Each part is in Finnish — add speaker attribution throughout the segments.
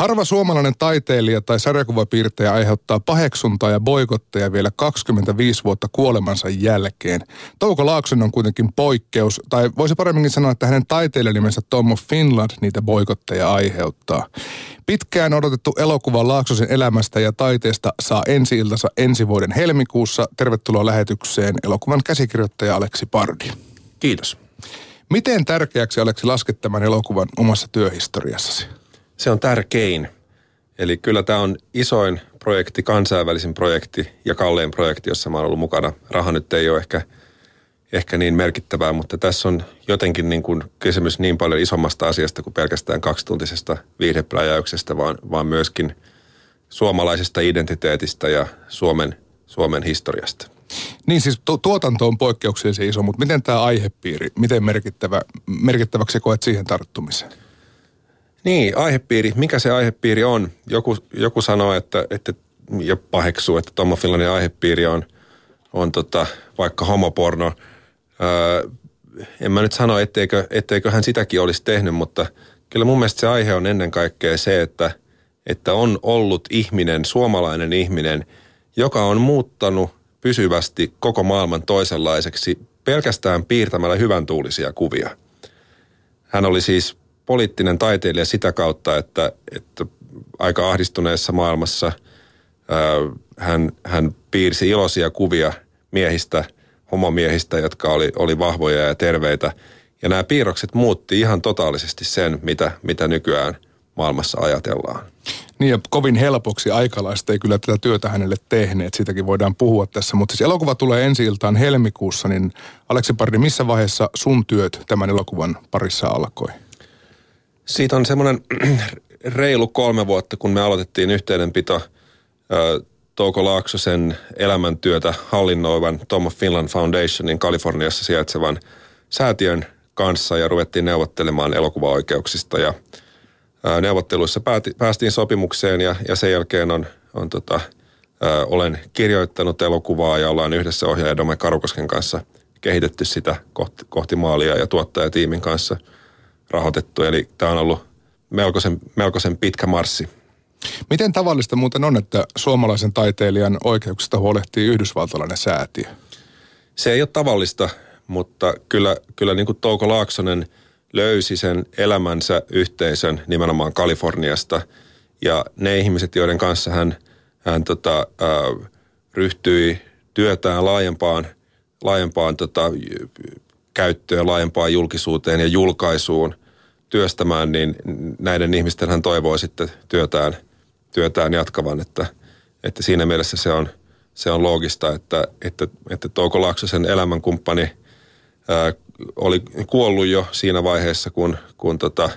Speaker 1: Harva suomalainen taiteilija tai sarjakuvapiirtäjä aiheuttaa paheksuntaa ja boikotteja vielä 25 vuotta kuolemansa jälkeen. Touko Laakson on kuitenkin poikkeus, tai voisi paremminkin sanoa, että hänen taiteilijanimensä Tom of Finland niitä boikotteja aiheuttaa. Pitkään odotettu elokuva Laaksosen elämästä ja taiteesta saa ensi iltansa ensi vuoden helmikuussa. Tervetuloa lähetykseen elokuvan käsikirjoittaja Aleksi Pardi.
Speaker 2: Kiitos.
Speaker 1: Miten tärkeäksi Aleksi lasket tämän elokuvan omassa työhistoriassasi?
Speaker 2: Se on tärkein. Eli kyllä tämä on isoin projekti, kansainvälisin projekti ja kallein projekti, jossa mä oon ollut mukana. Raha nyt ei ole ehkä, ehkä niin merkittävää, mutta tässä on jotenkin niin kuin kysymys niin paljon isommasta asiasta kuin pelkästään kaksituntisesta viihdepläjäyksestä, vaan, vaan myöskin suomalaisesta identiteetistä ja Suomen, Suomen historiasta.
Speaker 1: Niin siis tu- tuotanto on poikkeuksellisen iso, mutta miten tämä aihepiiri, miten merkittävä, merkittäväksi koet siihen tarttumiseen?
Speaker 2: Niin, aihepiiri. Mikä se aihepiiri on? Joku, joku sanoo, että, että ja paheksuu, että Tommo aihepiiri on, on tota, vaikka homoporno. Öö, en mä nyt sano, etteikö, etteikö hän sitäkin olisi tehnyt, mutta kyllä mun mielestä se aihe on ennen kaikkea se, että, että on ollut ihminen, suomalainen ihminen, joka on muuttanut pysyvästi koko maailman toisenlaiseksi pelkästään piirtämällä hyvän tuulisia kuvia. Hän oli siis poliittinen taiteilija sitä kautta, että, että aika ahdistuneessa maailmassa ää, hän, hän piirsi iloisia kuvia miehistä, homomiehistä, jotka oli, oli vahvoja ja terveitä. Ja nämä piirrokset muutti ihan totaalisesti sen, mitä, mitä nykyään maailmassa ajatellaan.
Speaker 1: Niin ja kovin helpoksi aikalaiset ei kyllä tätä työtä hänelle tehneet, siitäkin voidaan puhua tässä. Mutta siis elokuva tulee ensi iltaan helmikuussa, niin Aleksi Pardi, missä vaiheessa sun työt tämän elokuvan parissa alkoi?
Speaker 2: Siitä on semmoinen reilu kolme vuotta, kun me aloitettiin yhteydenpito Touko Laaksosen elämäntyötä hallinnoivan Tom of Finland Foundationin Kaliforniassa sijaitsevan säätiön kanssa ja ruvettiin neuvottelemaan elokuvaoikeuksista. Ja neuvotteluissa päästiin sopimukseen ja, ja sen jälkeen on, on tota, olen kirjoittanut elokuvaa ja ollaan yhdessä ohjaaja Dome Karukosken kanssa kehitetty sitä kohti, kohti maalia ja tuottajatiimin kanssa – rahoitettu. Eli tämä on ollut melkoisen, melkoisen pitkä marssi.
Speaker 1: Miten tavallista muuten on, että suomalaisen taiteilijan oikeuksista huolehtii yhdysvaltalainen säätiö?
Speaker 2: Se ei ole tavallista, mutta kyllä, kyllä niin kuin Touko Laaksonen löysi sen elämänsä yhteisön nimenomaan Kaliforniasta. Ja ne ihmiset, joiden kanssa hän, hän tota, äh, ryhtyi työtään laajempaan, laajempaan tota, käyttöön, laajempaan julkisuuteen ja julkaisuun työstämään, niin näiden ihmisten hän toivoo sitten työtään, työtään jatkavan, että, että siinä mielessä se on, se on loogista, että, että, että Touko Laaksosen elämänkumppani ää, oli kuollut jo siinä vaiheessa, kun, kun tota,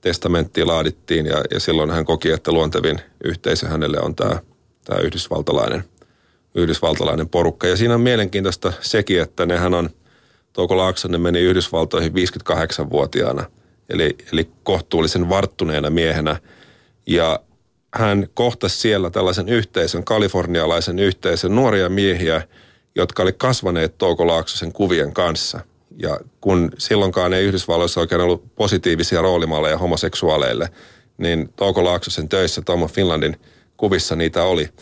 Speaker 2: testamentti laadittiin ja, ja silloin hän koki, että luontevin yhteisö hänelle on tämä, tämä yhdysvaltalainen, yhdysvaltalainen porukka. Ja siinä on mielenkiintoista sekin, että nehän on – Touko Laaksonen meni Yhdysvaltoihin 58-vuotiaana, eli, eli kohtuullisen varttuneena miehenä. Ja hän kohtasi siellä tällaisen yhteisön, kalifornialaisen yhteisön, nuoria miehiä, jotka oli kasvaneet Touko Laaksosen kuvien kanssa. Ja kun silloinkaan ei Yhdysvalloissa oikein ollut positiivisia roolimalleja homoseksuaaleille, niin Touko Laaksosen töissä Tom Finlandin kuvissa niitä oli –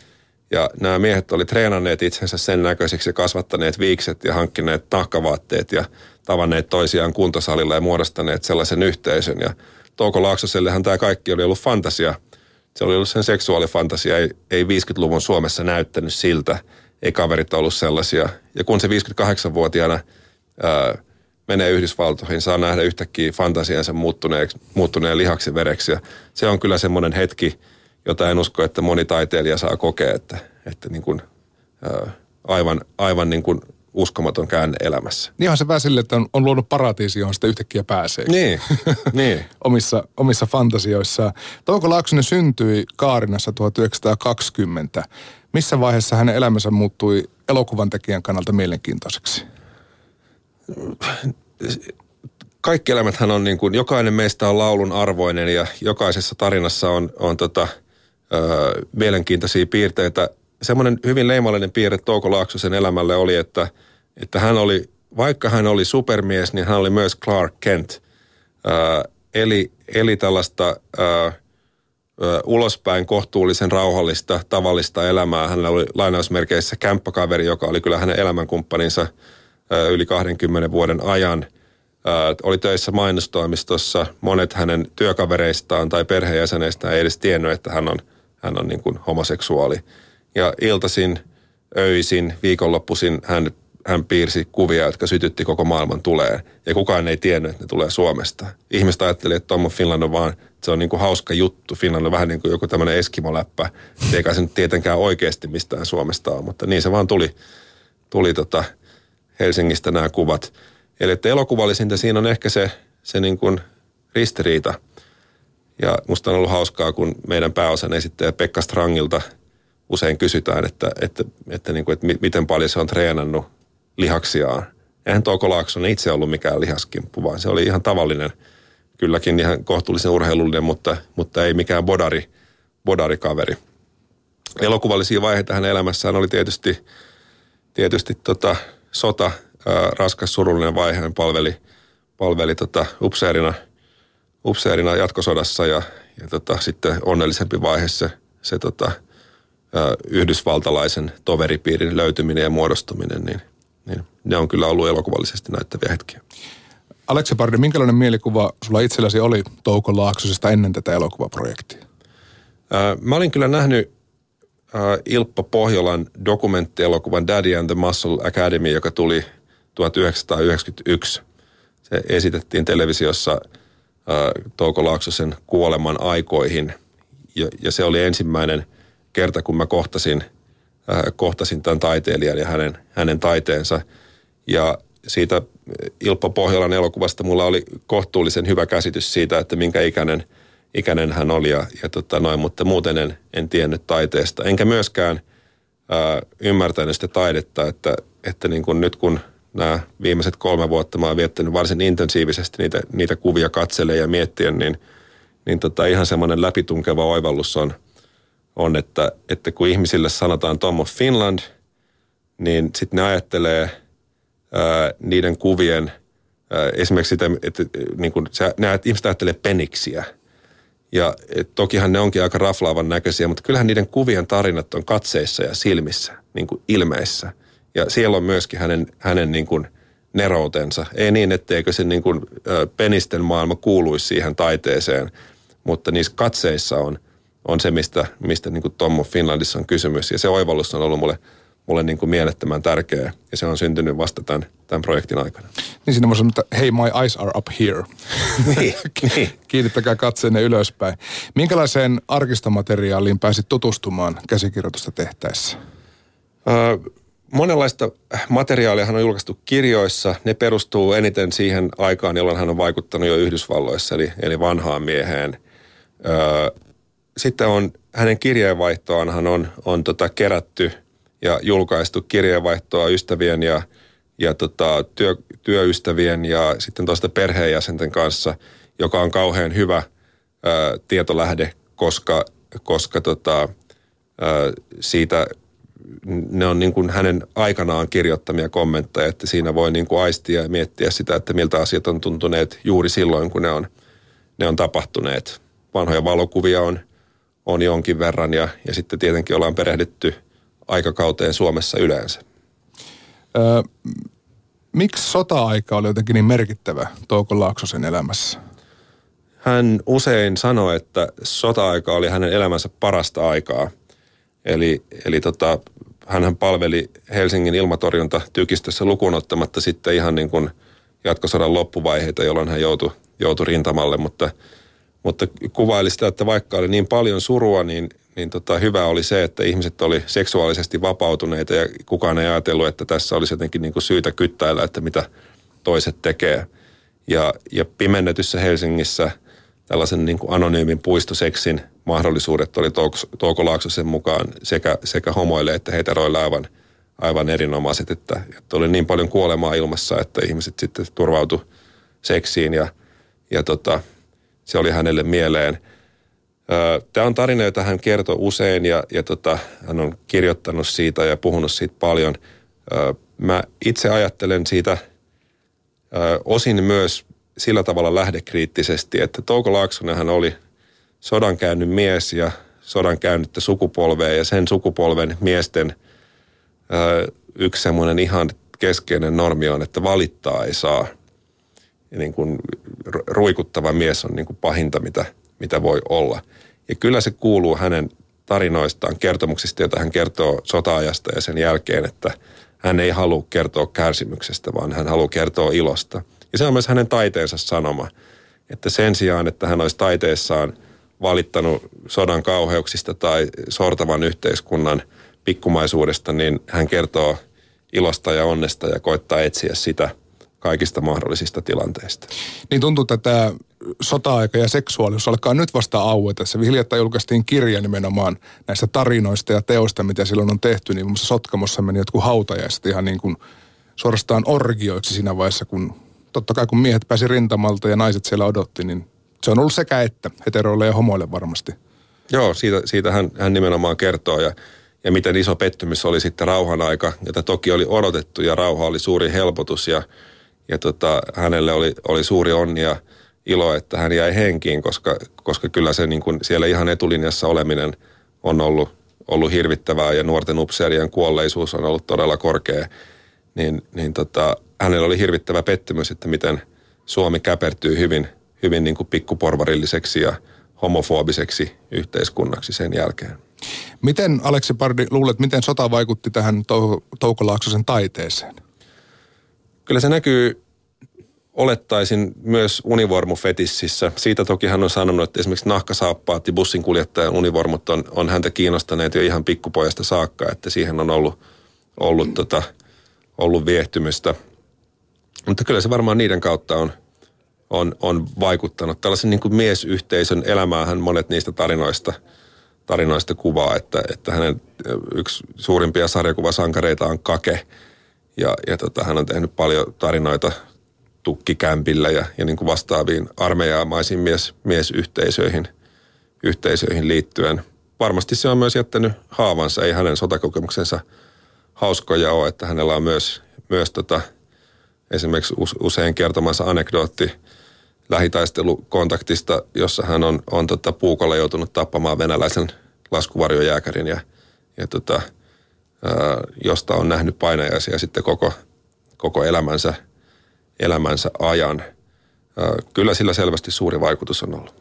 Speaker 2: ja nämä miehet oli treenanneet itsensä sen näköiseksi ja kasvattaneet viikset ja hankkineet nahkavaatteet ja tavanneet toisiaan kuntosalilla ja muodostaneet sellaisen yhteisön. Ja Touko Laaksosellehan tämä kaikki oli ollut fantasia. Se oli ollut sen seksuaalifantasia, ei, ei 50-luvun Suomessa näyttänyt siltä. Ei kaverit ollut sellaisia. Ja kun se 58-vuotiaana ää, menee Yhdysvaltoihin, saa nähdä yhtäkkiä fantasiansa muuttuneen lihaksi vereksi. Ja se on kyllä semmoinen hetki, jota en usko, että moni taiteilija saa kokea, että, että niin kuin, ää, aivan, aivan niin kuin uskomaton käänne elämässä.
Speaker 1: Niin se vähän sille, että on, on luonut paratiisi, johon sitä yhtäkkiä pääsee.
Speaker 2: Niin, niin.
Speaker 1: omissa, omissa fantasioissaan. Touko Laaksonen syntyi Kaarinassa 1920. Missä vaiheessa hänen elämänsä muuttui elokuvan tekijän kannalta mielenkiintoiseksi?
Speaker 2: Kaikki elämäthän on niin kuin, jokainen meistä on laulun arvoinen ja jokaisessa tarinassa on, on tota, ö, mielenkiintoisia piirteitä. Semmoinen hyvin leimallinen piirre Touko Laaksosen elämälle oli, että, että hän oli, vaikka hän oli supermies, niin hän oli myös Clark Kent. Ö, eli, eli tällaista ö, ulospäin kohtuullisen rauhallista, tavallista elämää. Hänellä oli lainausmerkeissä kämppakaveri, joka oli kyllä hänen elämänkumppaninsa yli 20 vuoden ajan. Oli töissä mainostoimistossa. Monet hänen työkavereistaan tai perheenjäseneistään ei edes tiennyt, että hän on, hän on niin kuin homoseksuaali. Ja iltasin, öisin, viikonloppuisin hän hän piirsi kuvia, jotka sytytti koko maailman tuleen. Ja kukaan ei tiennyt, että ne tulee Suomesta. Ihmiset ajatteli, että Tom Finland on vaan, se on niin kuin hauska juttu. Finland on vähän niin kuin joku tämmöinen eskimoläppä. Eikä se nyt tietenkään oikeasti mistään Suomesta ole, mutta niin se vaan tuli, tuli tota Helsingistä nämä kuvat. Eli että elokuvallisinta siinä on ehkä se, se niin kuin ristiriita. Ja musta on ollut hauskaa, kun meidän pääosan esittäjä Pekka Strangilta usein kysytään, että, että, että, niin kuin, että miten paljon se on treenannut lihaksiaan. Eihän Touko Laakson itse ollut mikään lihaskimppu, vaan se oli ihan tavallinen, kylläkin ihan kohtuullisen urheilullinen, mutta, mutta ei mikään bodari, bodarikaveri. Elokuvallisia vaiheita hänen elämässään oli tietysti, tietysti tota, sota, ää, raskas surullinen vaihe. Hän palveli, palveli tota, upseerina, upseerina jatkosodassa ja, ja tota, sitten onnellisempi vaihe se, se tota, ää, yhdysvaltalaisen toveripiirin löytyminen ja muodostuminen, niin niin ne on kyllä ollut elokuvallisesti näyttäviä hetkiä.
Speaker 1: Aleksi Pardi, minkälainen mielikuva sulla itselläsi oli Touko Laaksosesta ennen tätä elokuvaprojektia?
Speaker 2: Ää, mä olin kyllä nähnyt ää, Ilppa Pohjolan dokumenttielokuvan Daddy and the Muscle Academy, joka tuli 1991. Se esitettiin televisiossa Touko Laaksosen kuoleman aikoihin. Ja, ja se oli ensimmäinen kerta, kun mä kohtasin – Äh, kohtasin tämän taiteilijan ja hänen, hänen taiteensa. Ja siitä Ilppo Pohjolan elokuvasta mulla oli kohtuullisen hyvä käsitys siitä, että minkä ikäinen, ikäinen hän oli ja, ja tota noin, mutta muuten en, en tiennyt taiteesta. Enkä myöskään ää, äh, ymmärtänyt sitä taidetta, että, että niin kuin nyt kun nämä viimeiset kolme vuotta mä oon viettänyt varsin intensiivisesti niitä, niitä kuvia katselee ja miettien, niin, niin tota ihan semmoinen läpitunkeva oivallus on – on, että, että kun ihmisille sanotaan Tom of Finland, niin sitten ne ajattelee ää, niiden kuvien, ää, esimerkiksi sitä, että niin kun, se, ne, ihmiset ajattelee peniksiä. Ja et, tokihan ne onkin aika raflaavan näköisiä, mutta kyllähän niiden kuvien tarinat on katseissa ja silmissä, niin kuin ilmeissä. Ja siellä on myöskin hänen, hänen niin kuin neroutensa. Ei niin, etteikö se niin kuin, penisten maailma kuuluisi siihen taiteeseen, mutta niissä katseissa on – on se, mistä, mistä niin kuin Tommo Finlandissa on kysymys. Ja se oivallus on ollut mulle, mulle niin kuin mielettömän tärkeä ja se on syntynyt vasta tämän, tämän projektin aikana.
Speaker 1: Niin siinä voi sanoa, että hei, my eyes are up here.
Speaker 2: niin, niin.
Speaker 1: Kiinnittäkää katseenne ylöspäin. Minkälaiseen arkistomateriaaliin pääsit tutustumaan käsikirjoitusta tehtäessä?
Speaker 2: Öö, monenlaista materiaalia hän on julkaistu kirjoissa. Ne perustuu eniten siihen aikaan, jolloin hän on vaikuttanut jo Yhdysvalloissa, eli, eli vanhaan mieheen. Öö, sitten on hänen kirjeenvaihtoanhan on, on tota kerätty ja julkaistu kirjeenvaihtoa ystävien ja, ja tota työ, työystävien ja sitten tuosta perheenjäsenten kanssa, joka on kauhean hyvä ää, tietolähde, koska, koska tota, ää, siitä ne on niin kuin hänen aikanaan kirjoittamia kommentteja, että siinä voi niin kuin aistia ja miettiä sitä, että miltä asiat on tuntuneet juuri silloin, kun ne on, ne on tapahtuneet. Vanhoja valokuvia on on jonkin verran ja, ja sitten tietenkin ollaan perehdytty aikakauteen Suomessa yleensä.
Speaker 1: Öö, miksi sota-aika oli jotenkin niin merkittävä Touko Laaksosen elämässä?
Speaker 2: Hän usein sanoi, että sota-aika oli hänen elämänsä parasta aikaa. Eli, eli tota, hän palveli Helsingin ilmatorjunta tykistössä lukuun ottamatta sitten ihan niin kuin jatkosodan loppuvaiheita, jolloin hän joutui, joutui rintamalle, mutta – mutta kuvaili sitä, että vaikka oli niin paljon surua, niin, niin tota, hyvä oli se, että ihmiset oli seksuaalisesti vapautuneita ja kukaan ei ajatellut, että tässä olisi jotenkin niin kuin syytä kyttäillä, että mitä toiset tekee. Ja, ja pimennetyssä Helsingissä tällaisen niin kuin anonyymin puistoseksin mahdollisuudet oli Touko Laaksosen mukaan sekä, sekä homoille että heteroille aivan, aivan erinomaiset, että, että oli niin paljon kuolemaa ilmassa, että ihmiset sitten turvautu seksiin ja, ja tota, se oli hänelle mieleen. Tämä on tarina, jota hän kertoo usein ja, ja tota, hän on kirjoittanut siitä ja puhunut siitä paljon. Mä itse ajattelen siitä osin myös sillä tavalla lähdekriittisesti, että Touko Laaksonen hän oli sodan käynyt mies ja sodan käynyttä sukupolvea ja sen sukupolven miesten ää, yksi semmoinen ihan keskeinen normi on, että valittaa ei saa. Ja niin kuin ruikuttava mies on niin kuin pahinta, mitä, mitä voi olla. Ja kyllä se kuuluu hänen tarinoistaan, kertomuksista, joita hän kertoo sota-ajasta ja sen jälkeen, että hän ei halua kertoa kärsimyksestä, vaan hän haluaa kertoa ilosta. Ja se on myös hänen taiteensa sanoma, että sen sijaan, että hän olisi taiteessaan valittanut sodan kauheuksista tai sortavan yhteiskunnan pikkumaisuudesta, niin hän kertoo ilosta ja onnesta ja koittaa etsiä sitä kaikista mahdollisista tilanteista.
Speaker 1: Niin tuntuu, että tämä sota-aika ja seksuaalisuus alkaa nyt vasta aueta. Se hiljattain julkaistiin kirja nimenomaan näistä tarinoista ja teoista, mitä silloin on tehty. Niin muassa Sotkamossa meni jotkut hautajaiset ihan niin kuin suorastaan orgioiksi siinä vaiheessa, kun totta kai kun miehet pääsi rintamalta ja naiset siellä odotti, niin se on ollut sekä että heteroille ja homoille varmasti.
Speaker 2: Joo, siitä, siitä hän, hän nimenomaan kertoo ja, ja miten iso pettymys oli sitten rauhan aika, jota toki oli odotettu ja rauha oli suuri helpotus ja, ja tota, hänelle oli, oli suuri onni ja ilo, että hän jäi henkiin, koska, koska kyllä se niin kuin siellä ihan etulinjassa oleminen on ollut, ollut hirvittävää ja nuorten upseerien kuolleisuus on ollut todella korkea. Niin, niin tota, hänellä oli hirvittävä pettymys, että miten Suomi käpertyy hyvin, hyvin niin kuin pikkuporvarilliseksi ja homofobiseksi yhteiskunnaksi sen jälkeen.
Speaker 1: Miten, Aleksi Pardi, luulet, miten sota vaikutti tähän Touko Laaksosen taiteeseen?
Speaker 2: Kyllä se näkyy olettaisin myös univormufetississä. Siitä toki hän on sanonut, että esimerkiksi nahkasaappaat ja bussinkuljettajan univormut on, on häntä kiinnostaneet jo ihan pikkupojasta saakka, että siihen on ollut, ollut, tota, ollut viehtymystä. Mutta kyllä se varmaan niiden kautta on, on, on vaikuttanut. Tällaisen niin kuin miesyhteisön elämäähän monet niistä tarinoista, tarinoista kuvaa, että, että hänen yksi suurimpia sarjakuvasankareita on Kake. Ja, ja tota, hän on tehnyt paljon tarinoita tukkikämpillä ja, ja niin kuin vastaaviin armeijaamaisiin mies, miesyhteisöihin yhteisöihin liittyen. Varmasti se on myös jättänyt haavansa, ei hänen sotakokemuksensa hauskoja ole, että hänellä on myös, myös tota, esimerkiksi usein kertomansa anekdootti lähitaistelukontaktista, jossa hän on, on tota puukolla joutunut tappamaan venäläisen laskuvarjojääkärin ja, ja tota, ää, josta on nähnyt painajaisia sitten koko, koko elämänsä – elämänsä ajan. Kyllä sillä selvästi suuri vaikutus on ollut.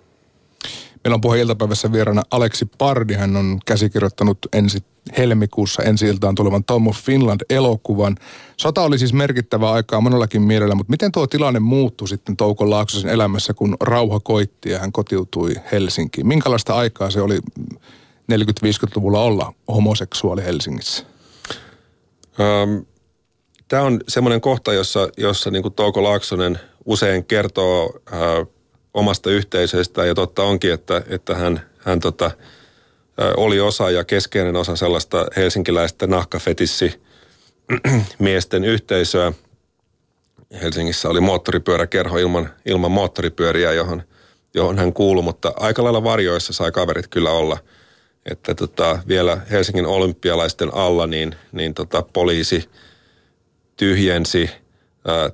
Speaker 1: Meillä on puhe iltapäivässä vieraana Aleksi Pardi. Hän on käsikirjoittanut ensi helmikuussa ensi iltaan tulevan Tom of Finland-elokuvan. Sota oli siis merkittävä aikaa monellakin mielellä, mutta miten tuo tilanne muuttui sitten Touko Laaksosen elämässä, kun rauha koitti ja hän kotiutui Helsinkiin? Minkälaista aikaa se oli 40-50-luvulla olla homoseksuaali Helsingissä?
Speaker 2: Um, tämä on semmoinen kohta, jossa, jossa niin Touko Laaksonen usein kertoo äh, omasta yhteisöstä ja totta onkin, että, että hän, hän tota, ää, oli osa ja keskeinen osa sellaista helsinkiläistä nahkafetissi miesten yhteisöä. Helsingissä oli moottoripyöräkerho ilman, ilman moottoripyöriä, johon, johon hän kuului, mutta aika lailla varjoissa sai kaverit kyllä olla. Että tota, vielä Helsingin olympialaisten alla niin, niin tota, poliisi – tyhjensi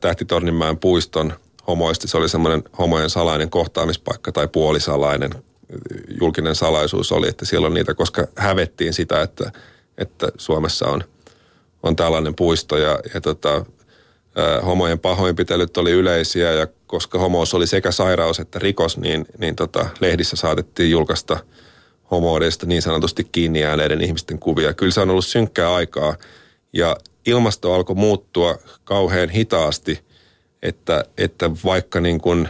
Speaker 2: Tähtitorninmäen puiston homoista. Se oli semmoinen homojen salainen kohtaamispaikka tai puolisalainen julkinen salaisuus oli, että siellä on niitä, koska hävettiin sitä, että, että Suomessa on, on tällainen puisto ja, ja tota, homojen pahoinpitelyt oli yleisiä ja koska homous oli sekä sairaus että rikos, niin, niin tota, lehdissä saatettiin julkaista homoudesta niin sanotusti kiinni jääneiden ihmisten kuvia. Kyllä se on ollut synkkää aikaa ja ilmasto alkoi muuttua kauhean hitaasti, että, että vaikka niin kuin,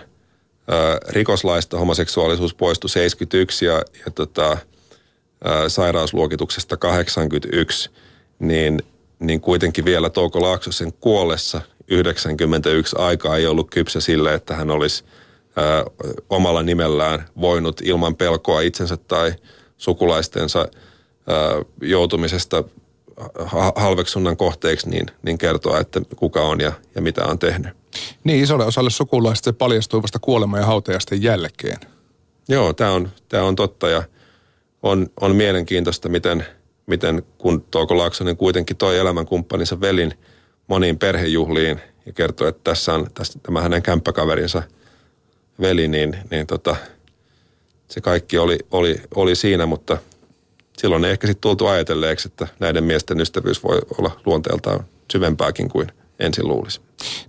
Speaker 2: ä, rikoslaista homoseksuaalisuus poistui 71 ja, ja tota, ä, sairausluokituksesta 81, niin, niin kuitenkin vielä Touko Laaksosen kuollessa 91 aikaa ei ollut kypsä sille, että hän olisi ä, omalla nimellään voinut ilman pelkoa itsensä tai sukulaistensa ä, joutumisesta halveksunnan kohteeksi, niin, niin kertoa, että kuka on ja, ja mitä on tehnyt.
Speaker 1: Niin, isolle osalle sukulaisista se paljastui vasta kuolema- ja hautajasten jälkeen.
Speaker 2: Joo, tämä on, tämä on totta ja on, on mielenkiintoista, miten, miten kun Touko Laaksonen kuitenkin toi elämänkumppaninsa velin moniin perhejuhliin ja kertoi, että tässä on tässä, tämä hänen kämppäkaverinsa veli, niin, niin tota, se kaikki oli, oli, oli siinä, mutta silloin ei ehkä sitten tultu ajatelleeksi, että näiden miesten ystävyys voi olla luonteeltaan syvempääkin kuin ensin luulisi.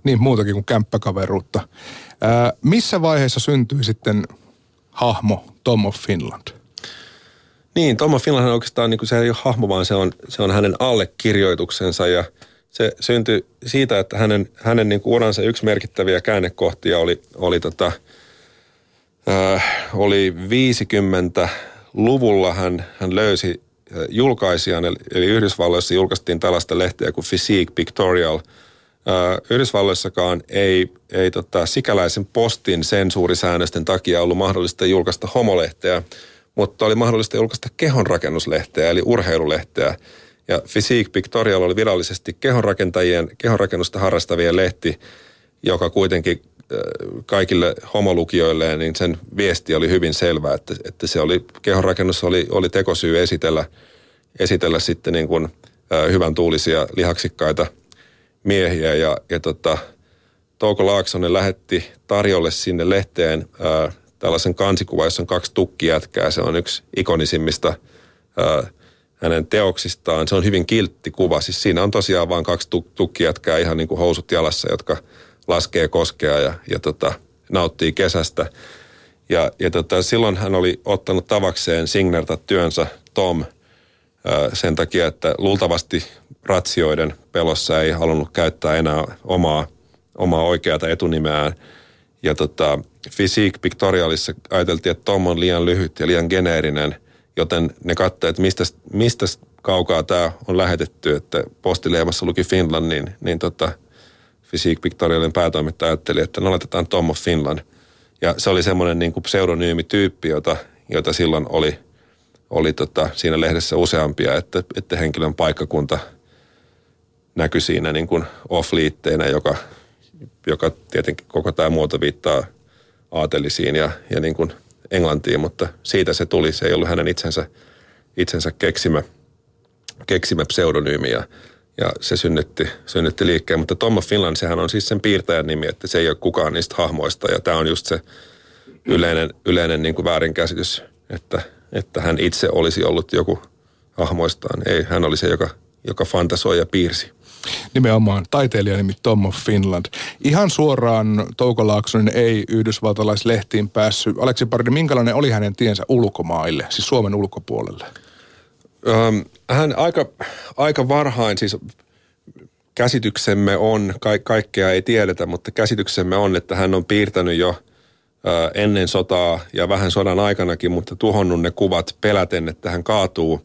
Speaker 1: Niin, muutakin kuin kämppäkaveruutta. Ää, missä vaiheessa syntyi sitten hahmo Tom of Finland?
Speaker 2: Niin, Tom of Finland on oikeastaan, niin kuin se ei ole hahmo, vaan se on, se on hänen allekirjoituksensa ja se syntyi siitä, että hänen, hänen niin kuin uransa yksi merkittäviä käännekohtia oli, oli, tota, äh, oli 50-luvulla hän, hän löysi julkaisijan, eli, eli Yhdysvalloissa julkaistiin tällaista lehteä kuin Physique Pictorial – Yhdysvalloissakaan ei, ei tota, sikäläisen postin sensuurisäännösten takia ollut mahdollista julkaista homolehteä, mutta oli mahdollista julkaista kehonrakennuslehteä, eli urheilulehteä. Ja Physique Pictorial oli virallisesti kehonrakentajien, kehonrakennusta harrastavien lehti, joka kuitenkin kaikille homolukijoille, niin sen viesti oli hyvin selvä, että, että se oli, kehonrakennus oli, oli tekosyy esitellä, esitellä sitten niin kuin, hyvän tuulisia lihaksikkaita – miehiä ja, ja tota, Touko Laaksonen lähetti tarjolle sinne lehteen ää, tällaisen kansikuvan, jossa on kaksi tukkijätkää. Se on yksi ikonisimmista ää, hänen teoksistaan. Se on hyvin kiltti kuva. Siis siinä on tosiaan vain kaksi tuk- tukkijätkää ihan niin kuin housut jalassa, jotka laskee koskea ja, ja tota, nauttii kesästä. Ja, ja tota, silloin hän oli ottanut tavakseen signerta työnsä Tom sen takia, että luultavasti ratsioiden pelossa ei halunnut käyttää enää omaa, omaa oikeata etunimeään. Ja tota, Physique Pictorialissa ajateltiin, että Tom on liian lyhyt ja liian geneerinen, joten ne katsoivat, että mistä, mistä kaukaa tämä on lähetetty, että postileimassa luki Finland, niin, niin tota, Physique Pictorialin päätoimittaja ajatteli, että no laitetaan Tom of Finland. Ja se oli semmoinen niin pseudonyymityyppi, jota, jota silloin oli, oli tota, siinä lehdessä useampia, että, että henkilön paikkakunta – näkyi siinä niin kuin off-liitteenä, joka, joka tietenkin koko tämä muoto viittaa aatelisiin ja, ja niin kuin englantiin, mutta siitä se tuli. Se ei ollut hänen itsensä, itsensä keksimä, keksimä pseudonyymi ja, ja se synnytti, synnytti liikkeen. Mutta Tom Finland, sehän on siis sen piirtäjän nimi, että se ei ole kukaan niistä hahmoista ja tämä on just se yleinen, yleinen niin kuin väärinkäsitys, että, että hän itse olisi ollut joku hahmoistaan. Ei, hän oli se, joka, joka fantasoi ja piirsi.
Speaker 1: Nimenomaan taiteilija nimi Tom of Finland. Ihan suoraan Touko Laaksonen ei yhdysvaltalaislehtiin päässyt. Aleksi Pardi, minkälainen oli hänen tiensä ulkomaille, siis Suomen ulkopuolelle?
Speaker 2: Ähm, hän aika, aika varhain, siis käsityksemme on, ka- kaikkea ei tiedetä, mutta käsityksemme on, että hän on piirtänyt jo ennen sotaa ja vähän sodan aikanakin, mutta tuhonnut ne kuvat peläten, että hän kaatuu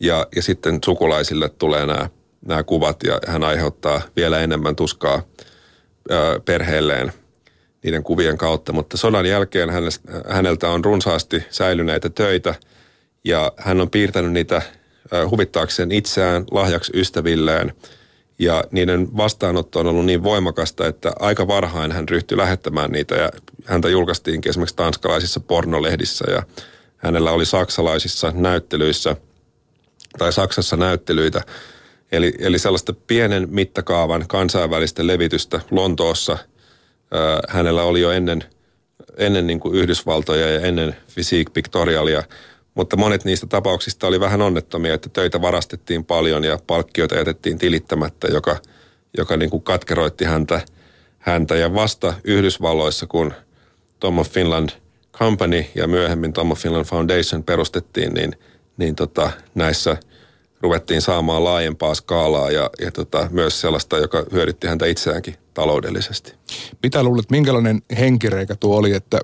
Speaker 2: ja, ja sitten sukulaisille tulee nämä nämä kuvat ja hän aiheuttaa vielä enemmän tuskaa perheelleen niiden kuvien kautta. Mutta sodan jälkeen häneltä on runsaasti säilyneitä töitä ja hän on piirtänyt niitä huvittaakseen itseään lahjaksi ystävilleen. Ja niiden vastaanotto on ollut niin voimakasta, että aika varhain hän ryhtyi lähettämään niitä ja häntä julkaistiinkin esimerkiksi tanskalaisissa pornolehdissä ja hänellä oli saksalaisissa näyttelyissä tai Saksassa näyttelyitä – Eli, eli sellaista pienen mittakaavan kansainvälistä levitystä Lontoossa ää, hänellä oli jo ennen, ennen niin kuin Yhdysvaltoja ja ennen Physique Pictorialia, mutta monet niistä tapauksista oli vähän onnettomia, että töitä varastettiin paljon ja palkkioita jätettiin tilittämättä, joka, joka niin kuin katkeroitti häntä, häntä. Ja vasta Yhdysvalloissa, kun Tom of Finland Company ja myöhemmin Tom of Finland Foundation perustettiin, niin, niin tota, näissä – ruvettiin saamaan laajempaa skaalaa ja, ja tota, myös sellaista, joka hyödytti häntä itseäänkin taloudellisesti.
Speaker 1: Mitä luulet, minkälainen henkireikä tuo oli, että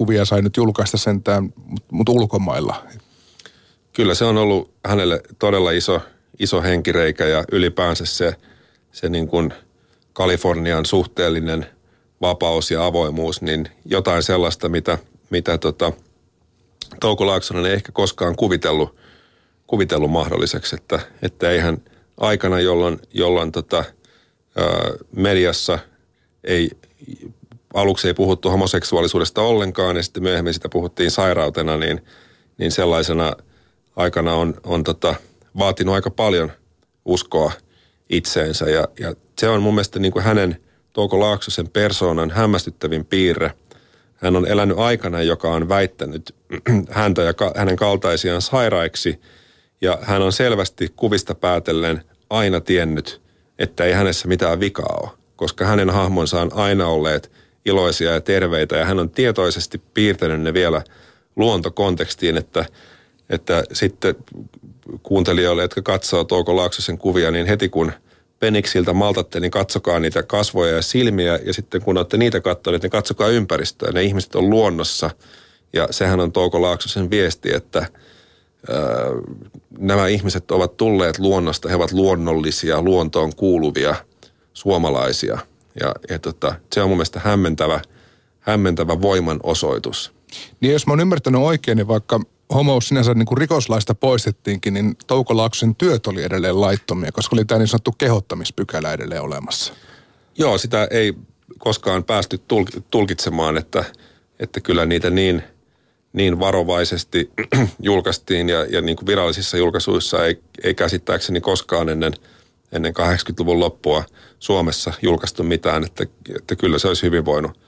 Speaker 1: kuvia sai nyt julkaista sentään, mutta ulkomailla?
Speaker 2: Kyllä se on ollut hänelle todella iso, iso henkireikä ja ylipäänsä se, se niin kuin Kalifornian suhteellinen vapaus ja avoimuus, niin jotain sellaista, mitä, mitä tota, Touko Laaksonen ei ehkä koskaan kuvitellut – kuvitellut mahdolliseksi, että, että eihän aikana, jolloin, jolloin tota, ää, mediassa ei, aluksi ei puhuttu homoseksuaalisuudesta ollenkaan ja sitten myöhemmin sitä puhuttiin sairautena, niin, niin sellaisena aikana on, on tota, vaatinut aika paljon uskoa itseensä ja, ja se on mun mielestä niin kuin hänen Touko Laaksosen persoonan hämmästyttävin piirre. hän on elänyt aikana, joka on väittänyt häntä ja hänen kaltaisiaan sairaiksi. Ja hän on selvästi kuvista päätellen aina tiennyt, että ei hänessä mitään vikaa ole, koska hänen hahmonsa on aina olleet iloisia ja terveitä ja hän on tietoisesti piirtänyt ne vielä luontokontekstiin, että, että sitten kuuntelijoille, jotka katsoo Touko Laaksosen kuvia, niin heti kun peniksiltä maltatte, niin katsokaa niitä kasvoja ja silmiä ja sitten kun olette niitä katsoneet, niin katsokaa ympäristöä. Ne ihmiset on luonnossa ja sehän on Touko Laaksosen viesti, että – nämä ihmiset ovat tulleet luonnosta, he ovat luonnollisia, luontoon kuuluvia suomalaisia. Ja, ja tota, se on mun mielestä hämmentävä, hämmentävä voiman osoitus.
Speaker 1: Niin jos mä oon ymmärtänyt oikein, niin vaikka homous sinänsä niin kuin rikoslaista poistettiinkin, niin Touko Laakson työt oli edelleen laittomia, koska oli tämä niin sanottu kehottamispykälä edelleen olemassa.
Speaker 2: Joo, sitä ei koskaan päästy tulkitsemaan, että, että kyllä niitä niin – niin varovaisesti julkaistiin ja, ja niin kuin virallisissa julkaisuissa ei, ei käsittääkseni koskaan ennen, ennen 80-luvun loppua Suomessa julkaistu mitään, että, että kyllä se olisi hyvin voinut,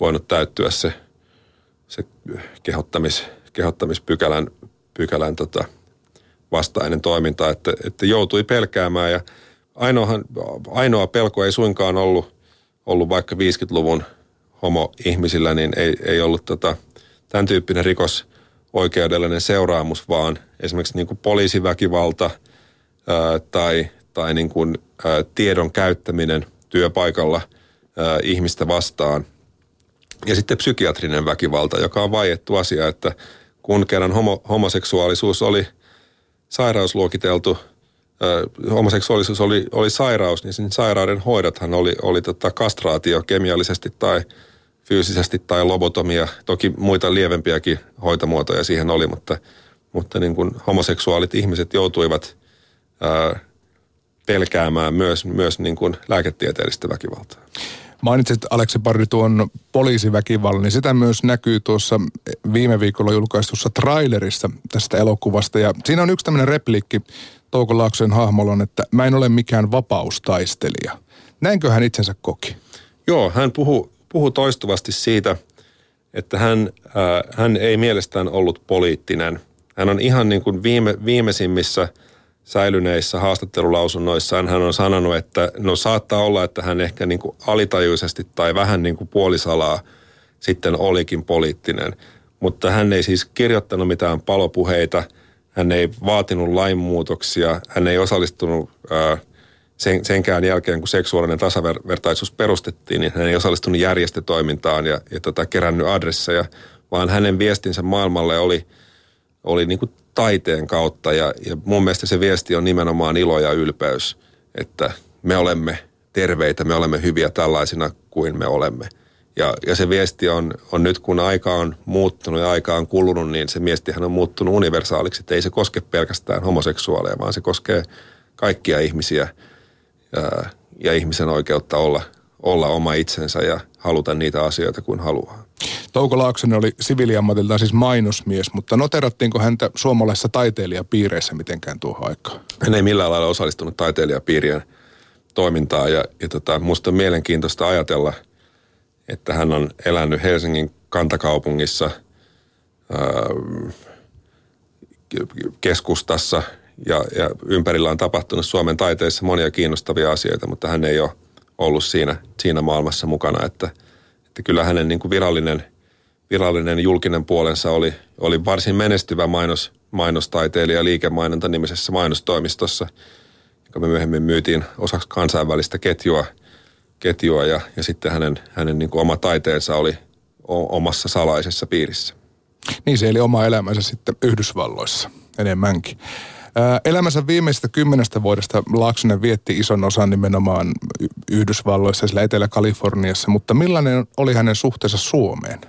Speaker 2: voinut täyttyä se, se kehottamis, kehottamispykälän pykälän tota vastainen toiminta, että, että joutui pelkäämään. Ja ainoahan, ainoa pelko ei suinkaan ollut, ollut vaikka 50-luvun homo-ihmisillä, niin ei, ei ollut tota, tämän tyyppinen rikos oikeudellinen seuraamus, vaan esimerkiksi niin kuin poliisiväkivalta ää, tai, tai niin kuin, tiedon käyttäminen työpaikalla ihmistä vastaan. Ja sitten psykiatrinen väkivalta, joka on vaiettu asia, että kun kerran homo, homoseksuaalisuus oli sairausluokiteltu, homoseksuaalisuus oli, oli sairaus, niin sen sairauden hoidothan oli, oli tota kastraatio kemiallisesti tai – fyysisesti tai lobotomia. Toki muita lievempiäkin hoitomuotoja siihen oli, mutta, mutta niin kuin homoseksuaalit ihmiset joutuivat ää, pelkäämään myös, myös niin kuin lääketieteellistä väkivaltaa.
Speaker 1: Mainitsit Aleksi Parri tuon poliisiväkivallan, niin sitä myös näkyy tuossa viime viikolla julkaistussa trailerissa tästä elokuvasta. Ja siinä on yksi tämmöinen repliikki Touko Laaksojen hahmolla että mä en ole mikään vapaustaistelija. Näinkö hän itsensä koki?
Speaker 2: Joo, hän puhuu puhuu toistuvasti siitä, että hän, ää, hän ei mielestään ollut poliittinen. Hän on ihan niin kuin viime, viimeisimmissä säilyneissä haastattelulausunnoissaan hän on sanonut, että no saattaa olla, että hän ehkä niin kuin alitajuisesti tai vähän niin kuin puolisalaa sitten olikin poliittinen. Mutta hän ei siis kirjoittanut mitään palopuheita, hän ei vaatinut lainmuutoksia, hän ei osallistunut ää, sen, senkään jälkeen, kun seksuaalinen tasavertaisuus perustettiin, niin hän ei osallistunut järjestötoimintaan ja, ja tota, kerännyt adresseja, vaan hänen viestinsä maailmalle oli, oli niin kuin taiteen kautta. Ja, ja mun mielestä se viesti on nimenomaan ilo ja ylpeys, että me olemme terveitä, me olemme hyviä tällaisina kuin me olemme. Ja, ja se viesti on, on nyt, kun aika on muuttunut ja aika on kulunut, niin se viestihän on muuttunut universaaliksi, että ei se koske pelkästään homoseksuaaleja, vaan se koskee kaikkia ihmisiä – ja, ja ihmisen oikeutta olla, olla oma itsensä ja haluta niitä asioita kuin haluaa.
Speaker 1: Touko Laaksonen oli siviiliammatiltaan siis mainosmies, mutta noterattiinko häntä suomalaisessa taiteilijapiireissä mitenkään tuohon aikaan?
Speaker 2: Hän ei millään lailla osallistunut taiteilijapiirien toimintaan ja, ja tota, musta on mielenkiintoista ajatella, että hän on elänyt Helsingin kantakaupungissa ää, keskustassa – ja, ja ympärillä on tapahtunut Suomen taiteessa monia kiinnostavia asioita, mutta hän ei ole ollut siinä, siinä maailmassa mukana, että, että kyllä hänen niin kuin virallinen, virallinen julkinen puolensa oli, oli varsin menestyvä mainos, mainostaiteilija liikemainonta nimisessä mainostoimistossa, joka me myöhemmin myytiin osaksi kansainvälistä ketjua, ketjua ja, ja sitten hänen, hänen niin kuin oma taiteensa oli omassa salaisessa piirissä.
Speaker 1: Niin se eli oma elämänsä sitten Yhdysvalloissa enemmänkin. Elämänsä viimeisestä kymmenestä vuodesta Laaksonen vietti ison osan nimenomaan Yhdysvalloissa, sillä Etelä-Kaliforniassa, mutta millainen oli hänen suhteensa Suomeen?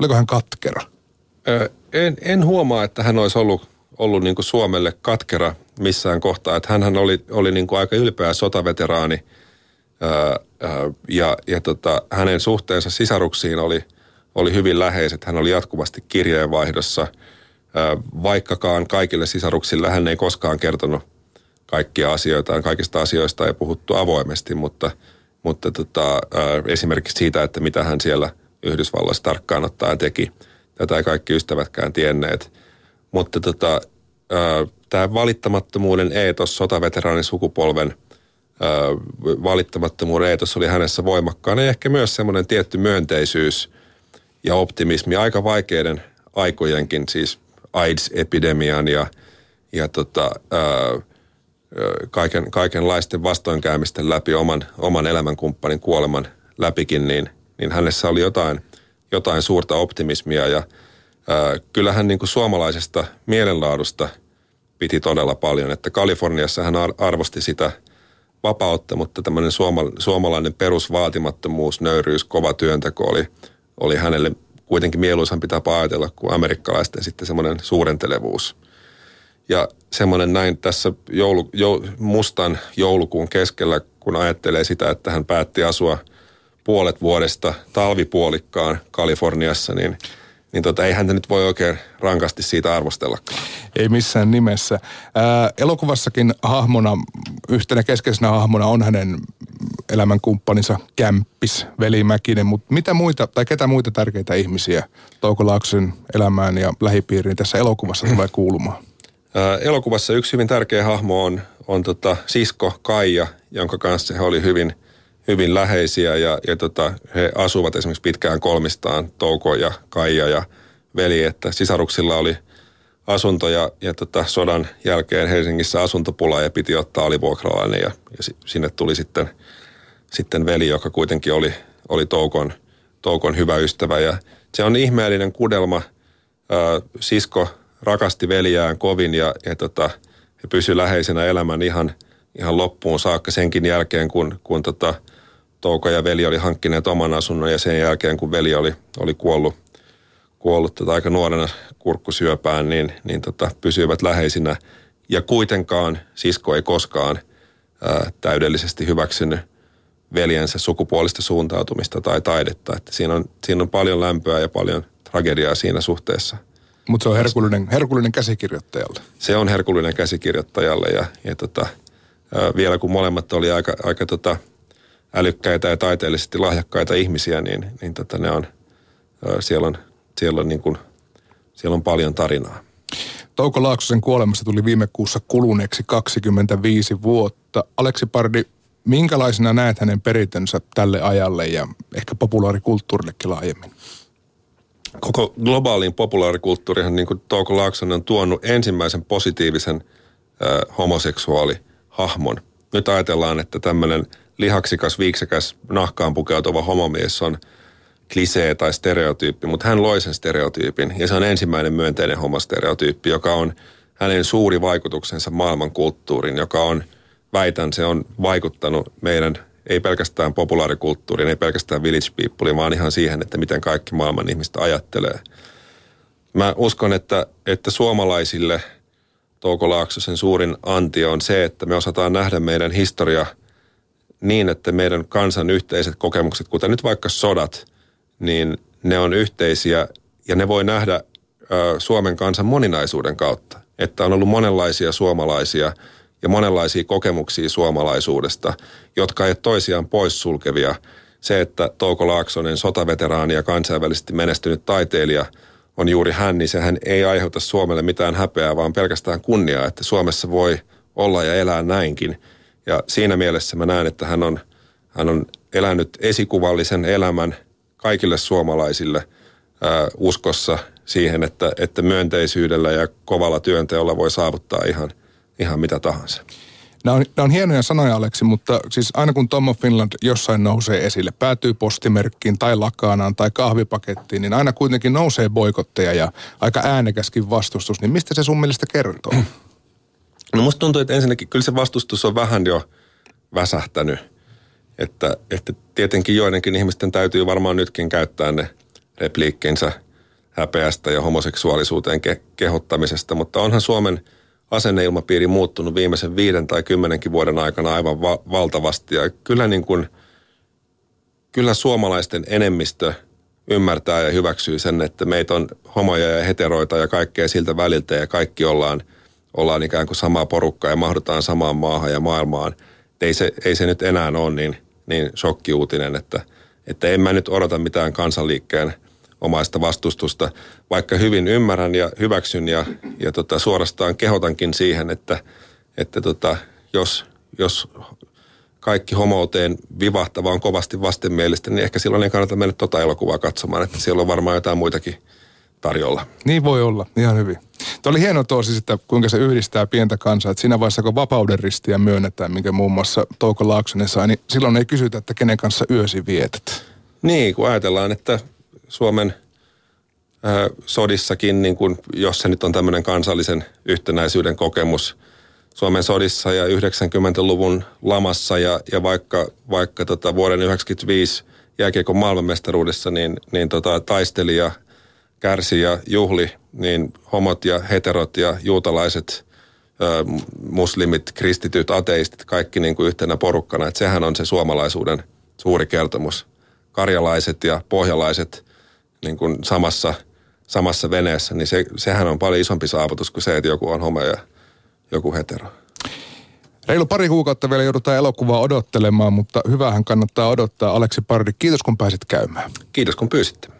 Speaker 1: Oliko hän katkera?
Speaker 2: En, en huomaa, että hän olisi ollut, ollut niin Suomelle katkera missään kohtaa. Että hänhän oli, oli niin aika ylpeä sotaveteraani ja, ja tota, hänen suhteensa sisaruksiin oli, oli hyvin läheiset. Hän oli jatkuvasti kirjeenvaihdossa – vaikkakaan kaikille sisaruksille hän ei koskaan kertonut kaikkia asioita, kaikista asioista ei puhuttu avoimesti, mutta, mutta tota, esimerkiksi siitä, että mitä hän siellä Yhdysvalloissa tarkkaan ottaen teki. Tätä ei kaikki ystävätkään tienneet. Mutta tota, tämä valittamattomuuden eetos, sotaveteraanin sukupolven valittamattomuuden eetos oli hänessä voimakkaana ja ehkä myös semmoinen tietty myönteisyys ja optimismi aika vaikeiden aikojenkin, siis AIDS-epidemian ja, ja tota, ää, kaiken, kaikenlaisten vastoinkäymisten läpi oman, oman elämänkumppanin kuoleman läpikin, niin, niin hänessä oli jotain, jotain suurta optimismia ja ää, kyllähän niin kuin suomalaisesta mielenlaadusta piti todella paljon, että Kaliforniassa hän arvosti sitä vapautta, mutta tämmöinen suoma, suomalainen perusvaatimattomuus, nöyryys, kova työnteko oli, oli hänelle kuitenkin mieluisampi tapa ajatella kuin amerikkalaisten sitten semmoinen suurentelevuus. Ja semmoinen näin tässä joulu, jo, mustan joulukuun keskellä, kun ajattelee sitä, että hän päätti asua puolet vuodesta talvipuolikkaan Kaliforniassa, niin, niin tota, ei häntä nyt voi oikein rankasti siitä arvostellakaan.
Speaker 1: Ei missään nimessä. Ää, elokuvassakin hahmona, yhtenä keskeisenä hahmona on hänen elämänkumppaninsa Kämppis, Veli Mäkinen, mutta mitä muita, tai ketä muita tärkeitä ihmisiä Touko Laakson elämään ja lähipiiriin tässä elokuvassa tulee kuulumaan?
Speaker 2: Ää, elokuvassa yksi hyvin tärkeä hahmo on, on tota sisko Kaija, jonka kanssa he oli hyvin, hyvin läheisiä ja, ja tota, he asuvat esimerkiksi pitkään kolmistaan, Touko ja Kaija ja veli, että sisaruksilla oli asunto ja, ja tota, sodan jälkeen Helsingissä asuntopula ja piti ottaa alivuokralainen ja, ja sinne tuli sitten, sitten veli, joka kuitenkin oli, oli Toukon, Toukon hyvä ystävä ja se on ihmeellinen kudelma. Ää, sisko rakasti veljään kovin ja, ja tota, he pysyi läheisenä elämän ihan, ihan loppuun saakka senkin jälkeen, kun, kun tota, Touko ja veli oli hankkineet oman asunnon ja sen jälkeen, kun veli oli, oli kuollut, kuollut tota aika nuorena kurkkusyöpään, niin, niin tota, pysyivät läheisinä. Ja kuitenkaan sisko ei koskaan ää, täydellisesti hyväksynyt veljensä sukupuolista suuntautumista tai taidetta. Että siinä, on, siinä on paljon lämpöä ja paljon tragediaa siinä suhteessa –
Speaker 1: mutta se on herkullinen, herkullinen käsikirjoittajalle.
Speaker 2: Se on herkullinen käsikirjoittajalle ja, ja tota, vielä kun molemmat oli aika, aika tota, älykkäitä ja taiteellisesti lahjakkaita ihmisiä, niin, niin tota, ne on, siellä on, siellä on, niin kuin, siellä on paljon tarinaa.
Speaker 1: Touko Laaksosen kuolemassa tuli viime kuussa kuluneeksi 25 vuotta. Aleksi Pardi, minkälaisena näet hänen perintönsä tälle ajalle ja ehkä populaarikulttuurillekin laajemmin?
Speaker 2: koko globaaliin populaarikulttuurihan, niin kuin Touko Laaksonen on tuonut ensimmäisen positiivisen äh, homoseksuaalihahmon. Nyt ajatellaan, että tämmöinen lihaksikas, viiksekäs, nahkaan pukeutuva homomies on klisee tai stereotyyppi, mutta hän loi sen stereotyypin ja se on ensimmäinen myönteinen homostereotyyppi, joka on hänen suuri vaikutuksensa maailman kulttuuriin, joka on, väitän, se on vaikuttanut meidän ei pelkästään populaarikulttuuriin, ei pelkästään village people, vaan ihan siihen, että miten kaikki maailman ihmistä ajattelee. Mä uskon, että, että suomalaisille Touko Laaksosen suurin anti on se, että me osataan nähdä meidän historia niin, että meidän kansan yhteiset kokemukset, kuten nyt vaikka sodat, niin ne on yhteisiä ja ne voi nähdä Suomen kansan moninaisuuden kautta. Että on ollut monenlaisia suomalaisia – ja monenlaisia kokemuksia suomalaisuudesta, jotka ei toisiaan poissulkevia. Se, että Touko Laaksonen, sotaveteraani ja kansainvälisesti menestynyt taiteilija on juuri hän, niin sehän ei aiheuta Suomelle mitään häpeää, vaan pelkästään kunniaa, että Suomessa voi olla ja elää näinkin. Ja siinä mielessä mä näen, että hän on, hän on elänyt esikuvallisen elämän kaikille suomalaisille ää, uskossa siihen, että, että myönteisyydellä ja kovalla työnteolla voi saavuttaa ihan ihan mitä tahansa.
Speaker 1: Nämä on, nämä on hienoja sanoja, Aleksi, mutta siis aina kun Tom of Finland jossain nousee esille, päätyy postimerkkiin tai lakaanaan tai kahvipakettiin, niin aina kuitenkin nousee boikotteja ja aika äänekäskin vastustus. Niin mistä se sun mielestä kertoo?
Speaker 2: No musta tuntuu, että ensinnäkin kyllä se vastustus on vähän jo väsähtänyt. Että, että tietenkin joidenkin ihmisten täytyy varmaan nytkin käyttää ne repliikkinsä häpeästä ja homoseksuaalisuuteen ke- kehottamisesta, mutta onhan Suomen – asenneilmapiiri muuttunut viimeisen viiden tai kymmenenkin vuoden aikana aivan va- valtavasti. Ja kyllä, niin kuin, kyllä suomalaisten enemmistö ymmärtää ja hyväksyy sen, että meitä on homoja ja heteroita ja kaikkea siltä väliltä ja kaikki ollaan, ollaan ikään kuin samaa porukkaa ja mahdutaan samaan maahan ja maailmaan. Ei se, ei se nyt enää ole niin, niin shokkiuutinen, että, että en mä nyt odota mitään kansanliikkeen omaista vastustusta, vaikka hyvin ymmärrän ja hyväksyn ja, ja tota, suorastaan kehotankin siihen, että, että tota, jos, jos kaikki homouteen vivahtava on kovasti vastenmielistä, niin ehkä silloin ei kannata mennä tota elokuvaa katsomaan, että siellä on varmaan jotain muitakin tarjolla.
Speaker 1: Niin voi olla, ihan hyvin. Tuo oli hieno tuo siis, että kuinka se yhdistää pientä kansaa. Että siinä vaiheessa, kun vapauden ristiä myönnetään, minkä muun muassa Touko Laaksonen sai, niin silloin ei kysytä, että kenen kanssa yösi vietät.
Speaker 2: Niin, kun ajatellaan, että Suomen äh, sodissakin, niin kun, jos se nyt on tämmöinen kansallisen yhtenäisyyden kokemus Suomen sodissa ja 90-luvun lamassa ja, ja vaikka, vaikka tota vuoden 1995 jääkiekon maailmanmestaruudessa, niin, niin tota, taistelija – kärsi ja juhli, niin homot ja heterot ja juutalaiset, muslimit, kristityt, ateistit, kaikki niin kuin yhtenä porukkana. Että sehän on se suomalaisuuden suuri kertomus. Karjalaiset ja pohjalaiset niin kuin samassa, samassa veneessä, niin se, sehän on paljon isompi saavutus kuin se, että joku on homo ja joku hetero.
Speaker 1: Reilu pari kuukautta vielä joudutaan elokuvaa odottelemaan, mutta hyvähän kannattaa odottaa. Aleksi Pardi, kiitos kun pääsit käymään.
Speaker 2: Kiitos kun pyysitte.